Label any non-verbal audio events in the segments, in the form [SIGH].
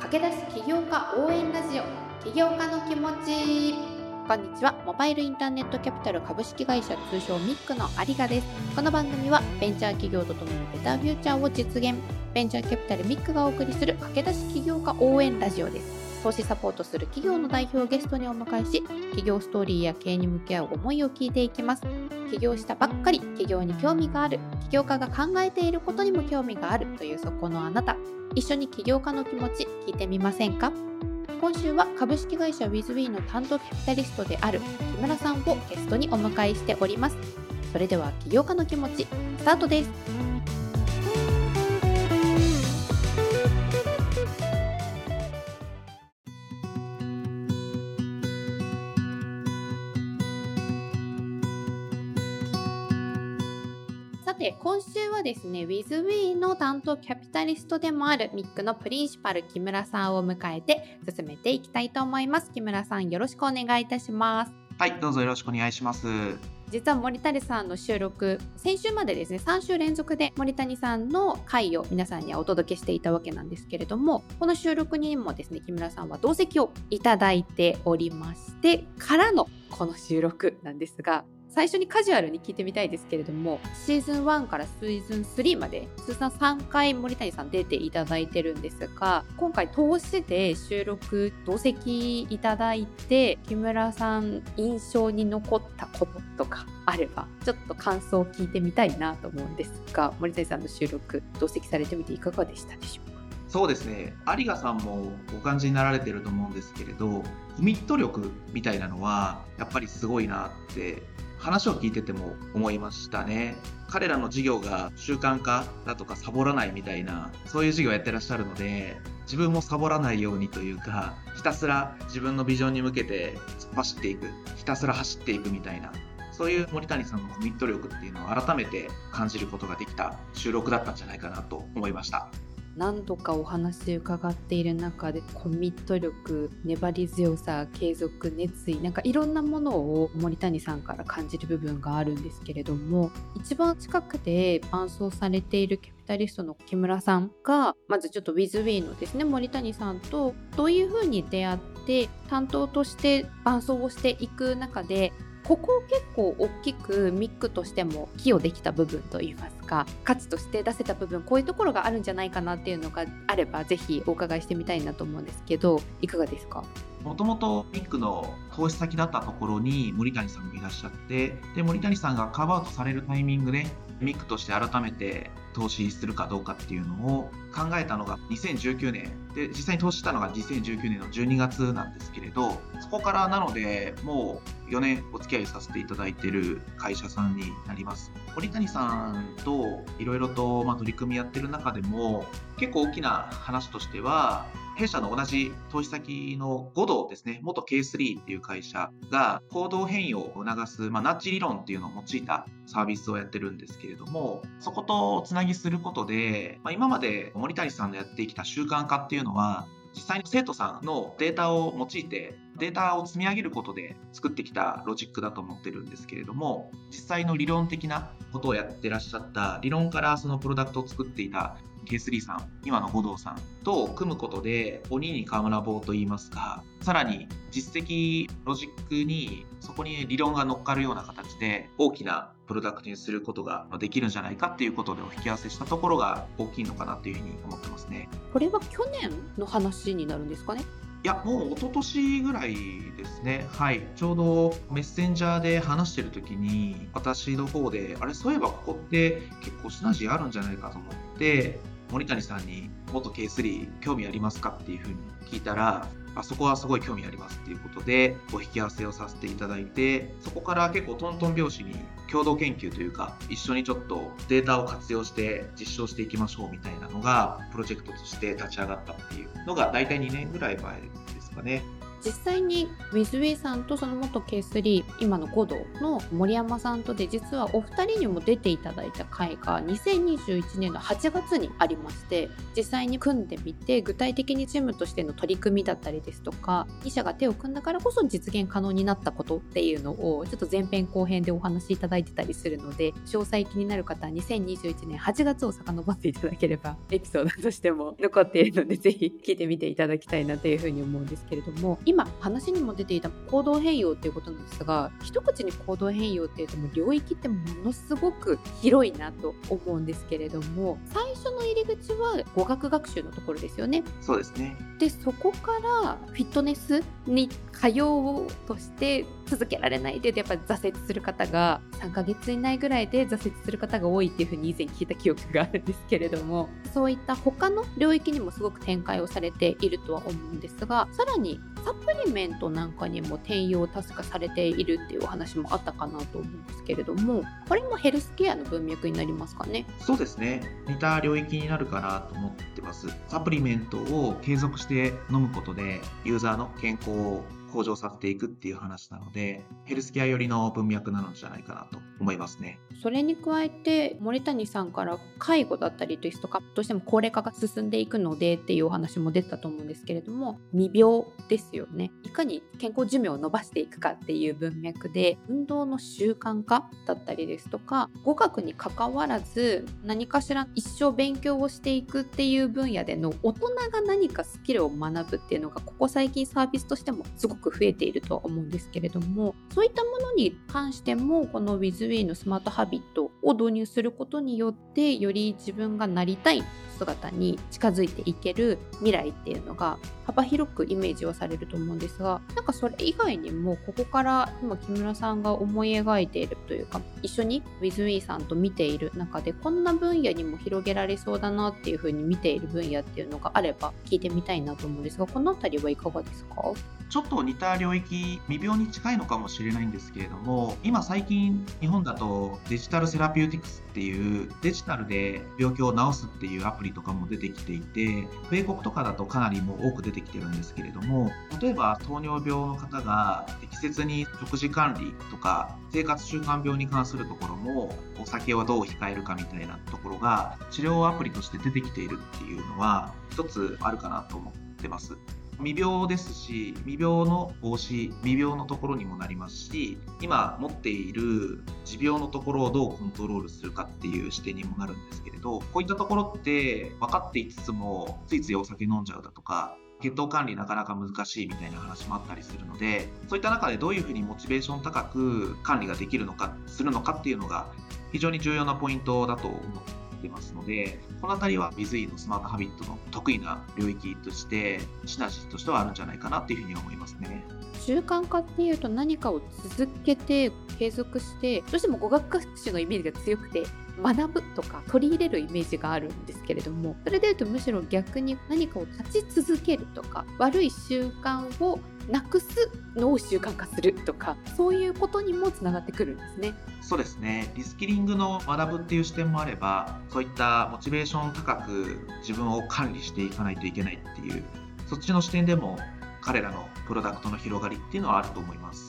駆け出し起業家応援ラジオ。起業家の気持ち。こんにちは。モバイルインターネットキャピタル株式会社通称ミックの有賀です。この番組はベンチャー企業とともにベターフューチャーを実現。ベンチャーキャピタルミックがお送りする駆け出し起業家応援ラジオです。投資サポートする企業の代表をゲストにお迎えし企業ストーリーや経営に向き合う思いを聞いていきます。起業したばっかり起業に興味がある起業家が考えていることにも興味があるというそこのあなた。一緒に起業家の気持ち聞いてみませんか？今週は株式会社 WithWe の担当キャピタリストである木村さんをゲストにお迎えしております。それでは起業家の気持ちスタートです。はですね WithWe の担当キャピタリストでもあるミックのプリンシパル木村さんを迎えて進めていきたいと思います木村さんよろしくお願いいたしますはい、どうぞよろしくお願いします。実は森谷さんの収録先週までですね3週連続で森谷さんの回を皆さんにはお届けしていたわけなんですけれどもこの収録にもですね木村さんは同席をいただいておりましてからのこの収録なんですが最初にカジュアルに聞いてみたいですけれどもシーズン1からシーズン3まで通算3回森谷さん出ていただいてるんですが今回通しで収録同席いただいて木村さん印象に残ったこととかあればちょっと感想を聞いてみたいなと思うんですが森谷さんの収録同席されてみていかがでしたでしょうか？そうですね、有賀さんもご感じになられてると思うんですけれど、コミット力みたいなのは、やっぱりすごいなって、話を聞いてても思いましたね。彼らの事業が習慣化だとかサボらないみたいな、そういう事業をやってらっしゃるので、自分もサボらないようにというか、ひたすら自分のビジョンに向けて突っ走っていく、ひたすら走っていくみたいな、そういう森谷さんのコミット力っていうのを改めて感じることができた収録だったんじゃないかなと思いました。何度かお話伺っている中でコミット力粘り強さ継続熱意なんかいろんなものを森谷さんから感じる部分があるんですけれども一番近くで伴走されているキャピタリストの木村さんがまずちょっと WithWe のですね森谷さんとどういうふうに出会って担当として伴走をしていく中でここを結構大きくミックとしても寄与できた部分といいますか価値として出せた部分こういうところがあるんじゃないかなっていうのがあればぜひお伺いしてみたいなと思うんですけどいかがですか？もともとミックの投資先だったところに森谷さんがいらっしゃってで森谷さんがカバーアウトされるタイミングでミックとして改めて投資するかどうかっていうのを考えたのが2019年。で実際に投資したのが2019年の12月なんですけれどそこからなのでもう4年お付き合いさせていただいている会社さんになります。森谷さんといろいろと取り組みやってる中でも結構大きな話としては弊社の同じ投資先の5度ですね、元 K3 っていう会社が行動変容を促す、まあ、ナッジ理論っていうのを用いたサービスをやってるんですけれども、そことつなぎすることで、まあ、今まで森谷さんのやってきた習慣化っていうのは、実際に生徒さんのデータを用いてデータを積み上げることで作ってきたロジックだと思ってるんですけれども実際の理論的なことをやってらっしゃった理論からそのプロダクトを作っていた K3 さん今の五道さんと組むことで鬼に河村棒といいますかさらに実績ロジックにそこに理論が乗っかるような形で大きなプロダクトにすることができるんじゃないかっていうことでお引き合わせしたところが大きいのかなっていうふうに思ってますね。これは去年の話になるんですかね？いや、もう一昨年ぐらいですね。はい。ちょうどメッセンジャーで話してる時に、私の方で、あれ、そういえばここって結構シナジーあるんじゃないかと思って、森谷さんに元 K3 興味ありますかっていうふうに聞いたら、あそこはすごい興味ありますっていうことで、お引き合わせをさせていただいて、そこから結構トントン拍子に共同研究というか、一緒にちょっとデータを活用して実証していきましょうみたいなのが、プロジェクトとして立ち上がったっていうのが、大体2年ぐらい前かね。実際にウィズウェイさんとその元 K3 今の5度の森山さんとで実はお二人にも出ていただいた回が2021年の8月にありまして実際に組んでみて具体的にチームとしての取り組みだったりですとか2社が手を組んだからこそ実現可能になったことっていうのをちょっと前編後編でお話しいただいてたりするので詳細気になる方は2021年8月を遡っていただければエピソードとしても残っているのでぜひ聞いてみていただきたいなというふうに思うんですけれども今話にも出ていた行動変容っていうことなんですが一口に行動変容っていうとも領域ってものすごく広いなと思うんですけれども最初の入り口は語学学習のところですよね。そうですねでそこからフィットネスに通おうとして続けられないでやっぱ挫折する方が3ヶ月以内ぐらいで挫折する方が多いっていうふうに以前聞いた記憶があるんですけれどもそういった他の領域にもすごく展開をされているとは思うんですがさらにサプリメントなんかにも転用確かされているっていうお話もあったかなと思うんですけれどもこれもヘルスケアの文脈になりますかね？そうですね。似た領域になるかなと思ってます。サプリメントを継続して飲むことでユーザーの健康を向上させていくっていう話なので、ヘルスケア寄りの文脈なのじゃないかなと思いますね。それに加えて森谷さんから介護だったりですとかどうしても高齢化が進んでいくのでっていうお話も出たと思うんですけれども未病ですよねいかに健康寿命を伸ばしていくかっていう文脈で運動の習慣化だったりですとか語学にかかわらず何かしら一生勉強をしていくっていう分野での大人が何かスキルを学ぶっていうのがここ最近サービスとしてもすごく増えているとは思うんですけれどもそういったものに関してもこの WithWay のスマートハビットを導入することによってより自分がなりたい姿に近づいていける未来っていうのが幅広くイメージはされると思うんですがなんかそれ以外にもここから今木村さんが思い描いているというか一緒に WithWe さんと見ている中でこんな分野にも広げられそうだなっていうふうに見ている分野っていうのがあれば聞いてみたいなと思うんですがこの辺りはいかがですか？ちょっと似た領域未病に近いのかもしれないんですけれども今最近日本だとデジタルセラピューティクスっていうデジタルで病気を治すっていうアプリとかも出てきていて米国とかだとかなりもう多く出てきてるんですけれども例えば糖尿病の方が適切に食事管理とか生活習慣病に関するところもお酒はどう控えるかみたいなところが治療アプリとして出てきているっていうのは一つあるかなと思ってます。未病ですし未病の防止未病のところにもなりますし今持っている持病のところをどうコントロールするかっていう視点にもなるんですけれどこういったところって分かっていつつもついついお酒飲んじゃうだとか血糖管理なかなか難しいみたいな話もあったりするのでそういった中でどういうふうにモチベーション高く管理ができるのかするのかっていうのが非常に重要なポイントだと思ってってますので、この辺りは水井のスマートハビットの得意な領域として、シナジーとしてはあるんじゃないかなっていうふうに思いますね。習慣化っていうと何かを続けて継続してどうしても語学学習のイメージが強くて学ぶとか取り入れるイメージがあるんですけれどもそれでいうとむしろ逆に何かを立ち続けるとか悪い習慣をなくすのを習慣化するとかそういうことにもつながってくるんですね。そうですねリスキリングの学ぶっていう視点もあればそういったモチベーション高く自分を管理していかないといけないっていうそっちの視点でも彼らのプロダクトの広がりっていうのはあると思います。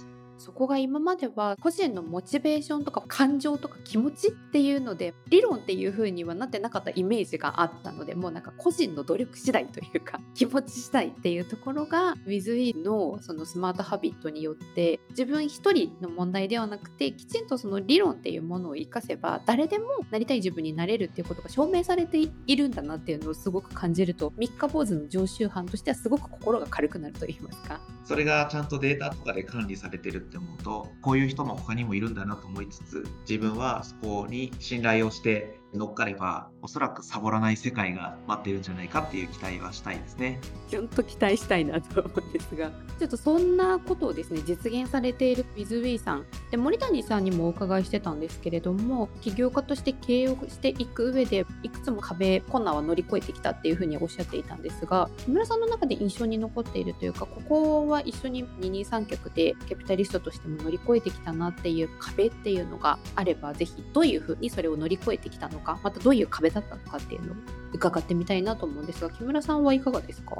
そこが今までは個人のモチベーションとか感情とか気持ちっていうので理論っていう風にはなってなかったイメージがあったのでもうなんか個人の努力次第というか [LAUGHS] 気持ち次第っていうところが WithE のそのスマートハビットによって自分一人の問題ではなくてきちんとその理論っていうものを活かせば誰でもなりたい自分になれるっていうことが証明されているんだなっていうのをすごく感じると三日坊主の常習犯としてはすごく心が軽くなると言いますか。それがちゃんとデータとかで管理されてるって思うとこういう人も他にもいるんだなと思いつつ自分はそこに信頼をして乗っかればおそらくサボらない世界が待っているんじゃないかっていう期待はしたいですね。ちょっと期待したいなと思うんですがちょっとそんなことをですね実現されている WithWe さんで森谷さんにもお伺いしてたんですけれども起業家として経営をしていく上でいくつも壁困難は乗り越えてきたっていうふうにおっしゃっていたんですが木村さんの中で印象に残っているというかここは一緒に二人三脚でキャピタリストとしても乗り越えてきたなっていう壁っていうのがあればぜひどういうふうにそれを乗り越えてきたのか？またどういう壁だったのかっていうのを伺ってみたいなと思うんですが木村さんはいかがですか？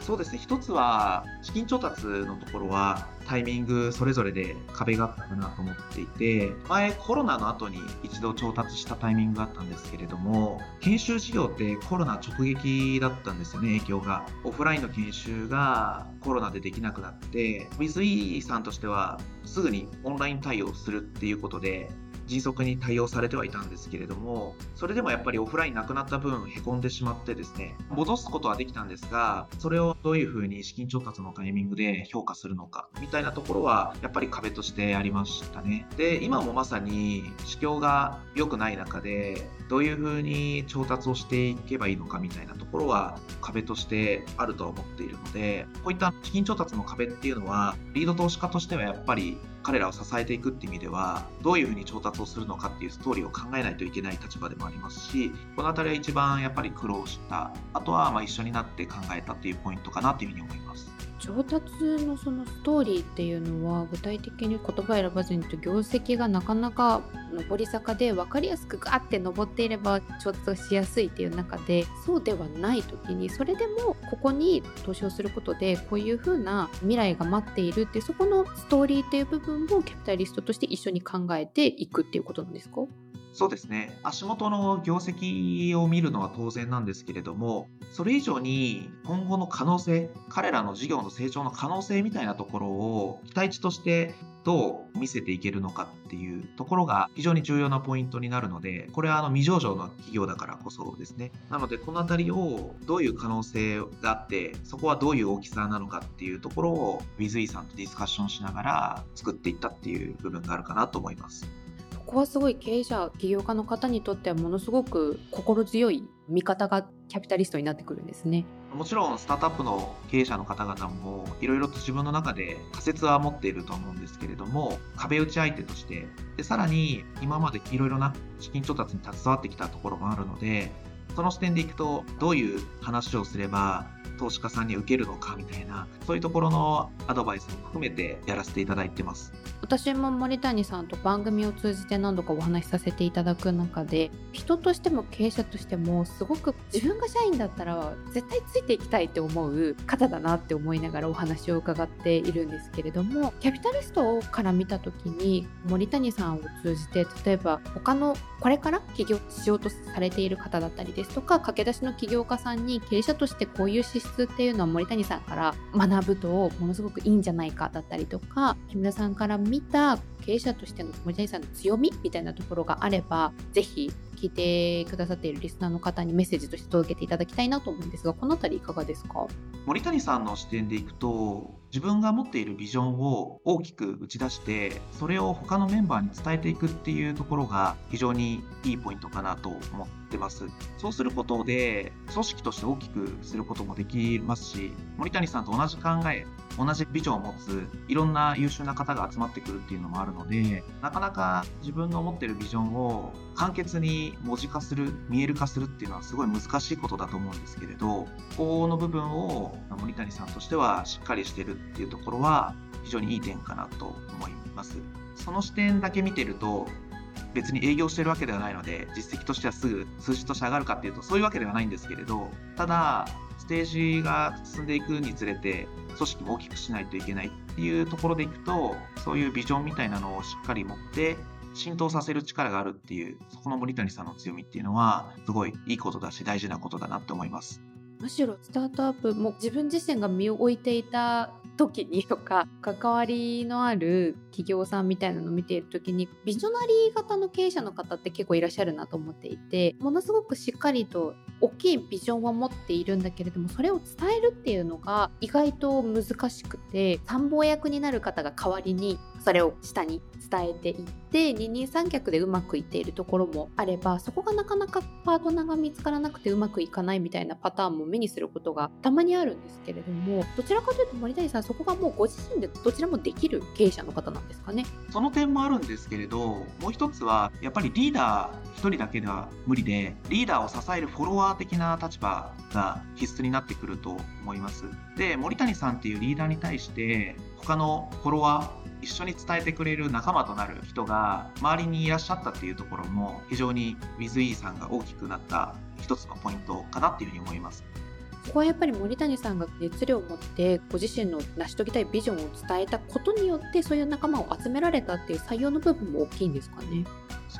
そうです。ね一つは資金調達のところはタイミングそれぞれで壁があったかなと思っていて前コロナの後に一度調達したタイミングがあったんですけれども研修事業ってコロナ直撃だったんですよね影響が。オフラインの研修がコロナでできなくなって WithE さんとしてはすぐにオンライン対応するっていうことで迅速に対応されてはいたんですけれども、それでもやっぱりオフラインなくなった分、へこんでしまってですね、戻すことはできたんですが、それをどういうふうに資金調達のタイミングで評価するのか、みたいなところは、やっぱり壁としてありましたね。で、今もまさに、市況が良くない中で、どういうふうに調達をしていけばいいのかみたいなところは壁としてあるとは思っているので、こういった資金調達の壁っていうのは、リード投資家としてはやっぱり彼らを支えていくって意味では、どういうふうに調達をするのかっていうストーリーを考えないといけない立場でもありますし、この辺りは一番やっぱり苦労した、あとはま一緒になって考えたっていうポイントかなというふうに思います。調達のそのストーリーっていうのは具体的に言葉選ばずにと業績がなかなか上り坂で分かりやすくガーって上っていれば調達しやすいっていう中でそうではない時にそれでもここに投資をすることでこういう風な未来が待っているってそこのストーリーっていう部分もキャピタリストとして一緒に考えていくっていうことなんですか？そうですね。足元の業績を見るのは当然なんですけれども、それ以上に今後の可能性、彼らの事業の成長の可能性みたいなところを期待値としてどう見せていけるのかっていうところが非常に重要なポイントになるので、これはあの未上場の企業だからこそですね。なので、このあたりをどういう可能性があって、そこはどういう大きさなのかっていうところを WithE さんとディスカッションしながら作っていったっていう部分があるかなと思います。こはすごい経営者起業家の方にとってはものすごく心強い味方がキャピタリストになってくるんですね。もちろんスタートアップの経営者の方々もいろいろと自分の中で仮説は持っていると思うんですけれども壁打ち相手としてでさらに今までいろいろな資金調達に携わってきたところもあるのでその視点でいくとどういう話をすれば投資家さんに受けるのかみたいなそういうところのアドバイスも含めてやらせていただいてます。私も森谷さんと番組を通じて何度かお話しさせていただく中で人としても経営者としてもすごく自分が社員だったら絶対ついていきたいって思う方だなって思いながらお話を伺っているんですけれどもキャピタリストから見た時に森谷さんを通じて例えば他のこれから起業しようとされている方だったりですとか駆け出しの起業家さんに経営者としてこういう資質っていうのは森谷さんから学ぶとものすごくいいんじゃないかだったりとか木村さんから見た経営者としての森谷さんの強みみたいなところがあればぜひ聞いてくださっているリスナーの方にメッセージとして届けていただきたいなと思うんですがこの辺りいかがですか？森谷さんの視点でいくと自分が持っているビジョンを大きく打ち出してそれを他のメンバーに伝えていくっていうところが非常にいいポイントかなと思ってます。そうすることで組織として大きくすることもできますし森谷さんと同じ考え同じビジョンを持ついろんな優秀な方が集まってくるっていうのもあるのでなかなか自分の持ってるビジョンを簡潔に文字化する見える化するっていうのはすごい難しいことだと思うんですけれどここの部分を森谷さんとしてはしっかりしてるっていうところは非常にいい点かなと思います。その視点だけ見てると別に営業してるわけではないので実績としてはすぐ数字として上がるかっていうとそういうわけではないんですけれどただステージが進んでいくにつれて組織も大きくしないといけないっていうところでいくとそういうビジョンみたいなのをしっかり持って浸透させる力があるっていうそこの森谷さんの強みっていうのはすごいいいことだし大事なことだなって思います。むしろスタートアップも自分自身が身を置いていた時にとか [LAUGHS] 関わりのある企業さんみたいなのを見ている時にビジョナリー型の経営者の方って結構いらっしゃるなと思っていてものすごくしっかりと大きいビジョンは持っているんだけれどもそれを伝えるっていうのが意外と難しくて参謀役になる方が代わりにそれを下に伝えていって二人三脚でうまくいっているところもあればそこがなかなかパートナーが見つからなくてうまくいかないみたいなパターンも目にすることがたまにあるんですけれどもどちらかというと森谷さんそこがもうご自身でどちらもできる経営者の方なんですかね。その点もあるんですけれどもう一つはやっぱりリーダー一人だけでは無理でリーダーを支えるフォロワー的な立場が必須になってくると思いますで森谷さんっていうリーダーに対して他のフォロワー一緒に伝えてくれる仲間となる人が周りにいらっしゃったっていうところも非常に WithE さんが大きくなった一つのポイントかなっていうふうに思います。そこはやっぱり森谷さんが熱量を持ってご自身の成し遂げたいビジョンを伝えたことによってそういう仲間を集められたっていう採用の部分も大きいんですかね？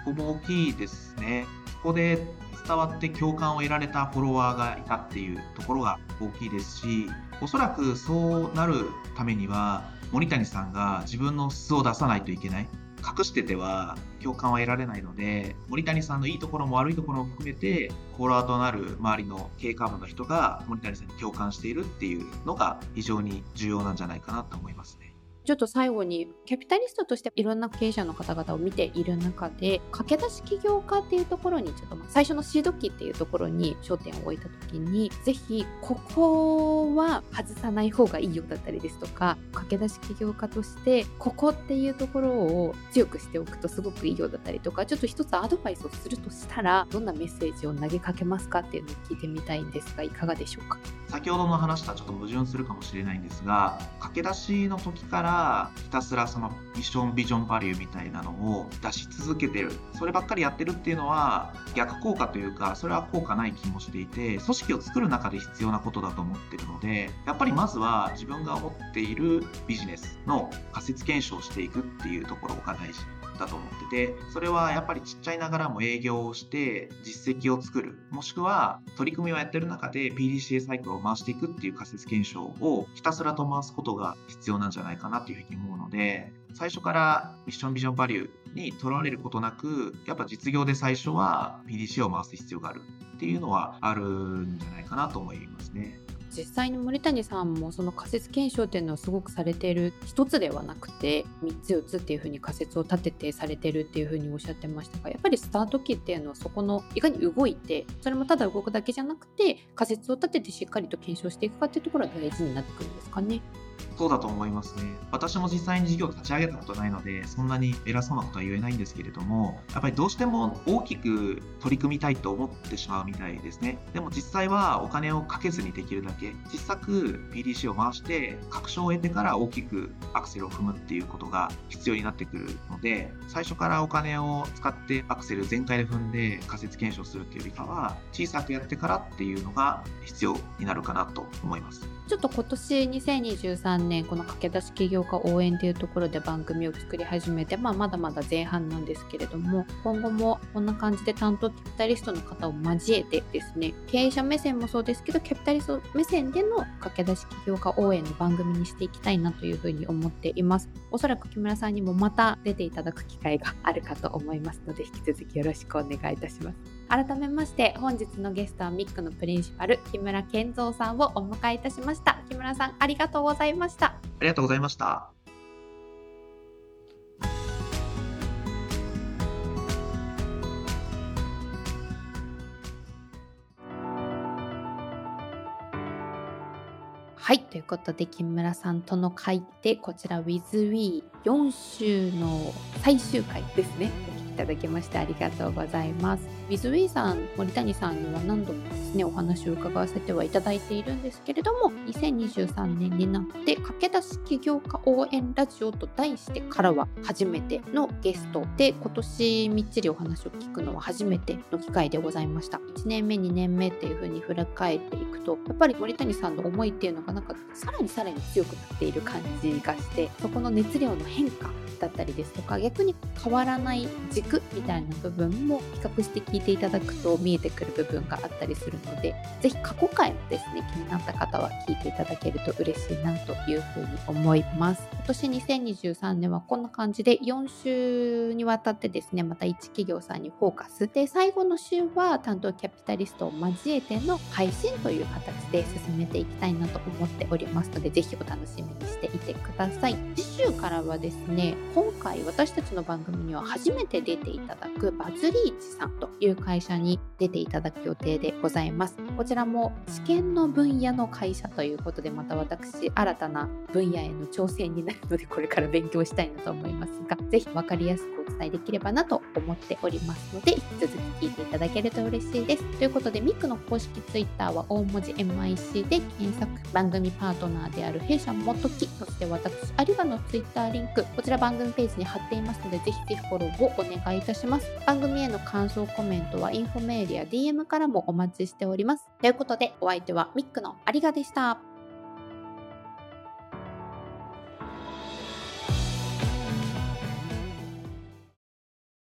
こも大きいですねそこで伝わって共感を得られたフォロワーがいたっていうところが大きいですしおそらくそうなるためには森谷さんが自分の素を出さないといけない隠してては共感は得られないので森谷さんのいいところも悪いところも含めてフォロワーとなる周りの経営幹部の人が森谷さんに共感しているっていうのが非常に重要なんじゃないかなと思いますね。ちょっと最後にキャピタリストとしていろんな経営者の方々を見ている中で駆け出し起業家っていうところにちょっと最初のシード期っていうところに焦点を置いた時にぜひここは外さない方がいいよだったりですとか駆け出し起業家としてここっていうところを強くしておくとすごくいいよだったりとかちょっと一つアドバイスをするとしたらどんなメッセージを投げかけますかっていうのを聞いてみたいんですがいかがでしょうか？先ほどの話とはちょっと矛盾するかもしれないんですが駆け出しの時からひたすらそのミッションビジョンバリューみたいなのを出し続けてる。そればっかりやってるっていうのは逆効果というかそれは効果ない気もしていて組織を作る中で必要なことだと思ってるのでやっぱりまずは自分が思っているビジネスの仮説検証していくっていうところが大事。だと思っててそれはやっぱりちっちゃいながらも営業をして実績を作るもしくは取り組みをやってる中で PDCA サイクルを回していくっていう仮説検証をひたすらと回すことが必要なんじゃないかなというふうに思うので最初からミッションビジョンバリューにとらわれることなくやっぱ実業で最初は PDCA を回す必要があるっていうのはあるんじゃないかなと思いますね。実際に森谷さんもその仮説検証っていうのはすごくされている一つではなくて3つ4つっていうふうに仮説を立ててされてるっていうふうにおっしゃってましたがやっぱりスタート期っていうのはそこのいかに動いてそれもただ動くだけじゃなくて仮説を立ててしっかりと検証していくかっていうところが大事になってくるんですかね。そうだと思いますね。私も実際に事業を立ち上げたことないので、そんなに偉そうなことは言えないんですけれども、やっぱりどうしても大きく取り組みたいと思ってしまうみたいですね。でも実際はお金をかけずにできるだけ、小さく PDC を回して、確証を得てから大きくアクセルを踏むっていうことが必要になってくるので、最初からお金を使ってアクセル全開で踏んで仮説検証するっていうよりかは、小さくやってからっていうのが必要になるかなと思います。ちょっと今年2023年この駆け出し起業家応援というところで番組を作り始めて、まあ、まだまだ前半なんですけれども今後もこんな感じで担当キャピタリストの方を交えてですね経営者目線もそうですけどキャピタリスト目線での駆け出し起業家応援の番組にしていきたいなというふうに思っています。おそらく木村さんにもまた出ていただく機会があるかと思いますので引き続きよろしくお願いいたします。改めまして本日のゲストはミックのプリンシパル木村健三さんをお迎えいたしました木村さんありがとうございましたありがとうございましたはい。ということで、木村さんとの会で、こちら WithWe4 週の最終回ですね。ただきましてありがとうございます。ウィズウィーさん、森谷さんには何度もですね、お話を伺わせてはいただいているんですけれども、2023年になって駆け出し起業家応援ラジオと題してからは初めてのゲストで、今年みっちりお話を聞くのは初めての機会でございました。1年目、2年目っていう風に振り返っていくと、やっぱり森谷さんの思いっていうのがなんかさらにさらに強くなっている感じがして、そこの熱量の変化だったりですとか、逆に変わらない軸くみたいな部分も比較して聞いていただくと見えてくる部分があったりするので是非過去回もですね気になった方は聞いていただけると嬉しいなというふうに思います。今年2023年はこんな感じで4週にわたってですねまた1企業さんにフォーカスで最後の週は担当キャピタリストを交えての配信という形で進めていきたいなと思っておりますので是非お楽しみにしていてください。次週からはですね今回私たちの番組には初めて出ていただくバズリーチさんという会社に出ていただく予定でございます。こちらも試験の分野の会社ということでまた私新たな分野への挑戦になるのでこれから勉強したいなと思いますが是非分かりやすくお伝えできればなと思っておりますので引き続き聞いていただけると嬉しいです。ということでミックの公式 Twitter は大文字 MIC で検索番組パートナーである弊社元木そして私有賀の Twitter リンクこちら番組ページに貼っていますのでぜひぜひフォローをお願いいたします。番組への感想コメントはインフォメールや DM からもお待ちしております。ということでお相手はミックのありがでした。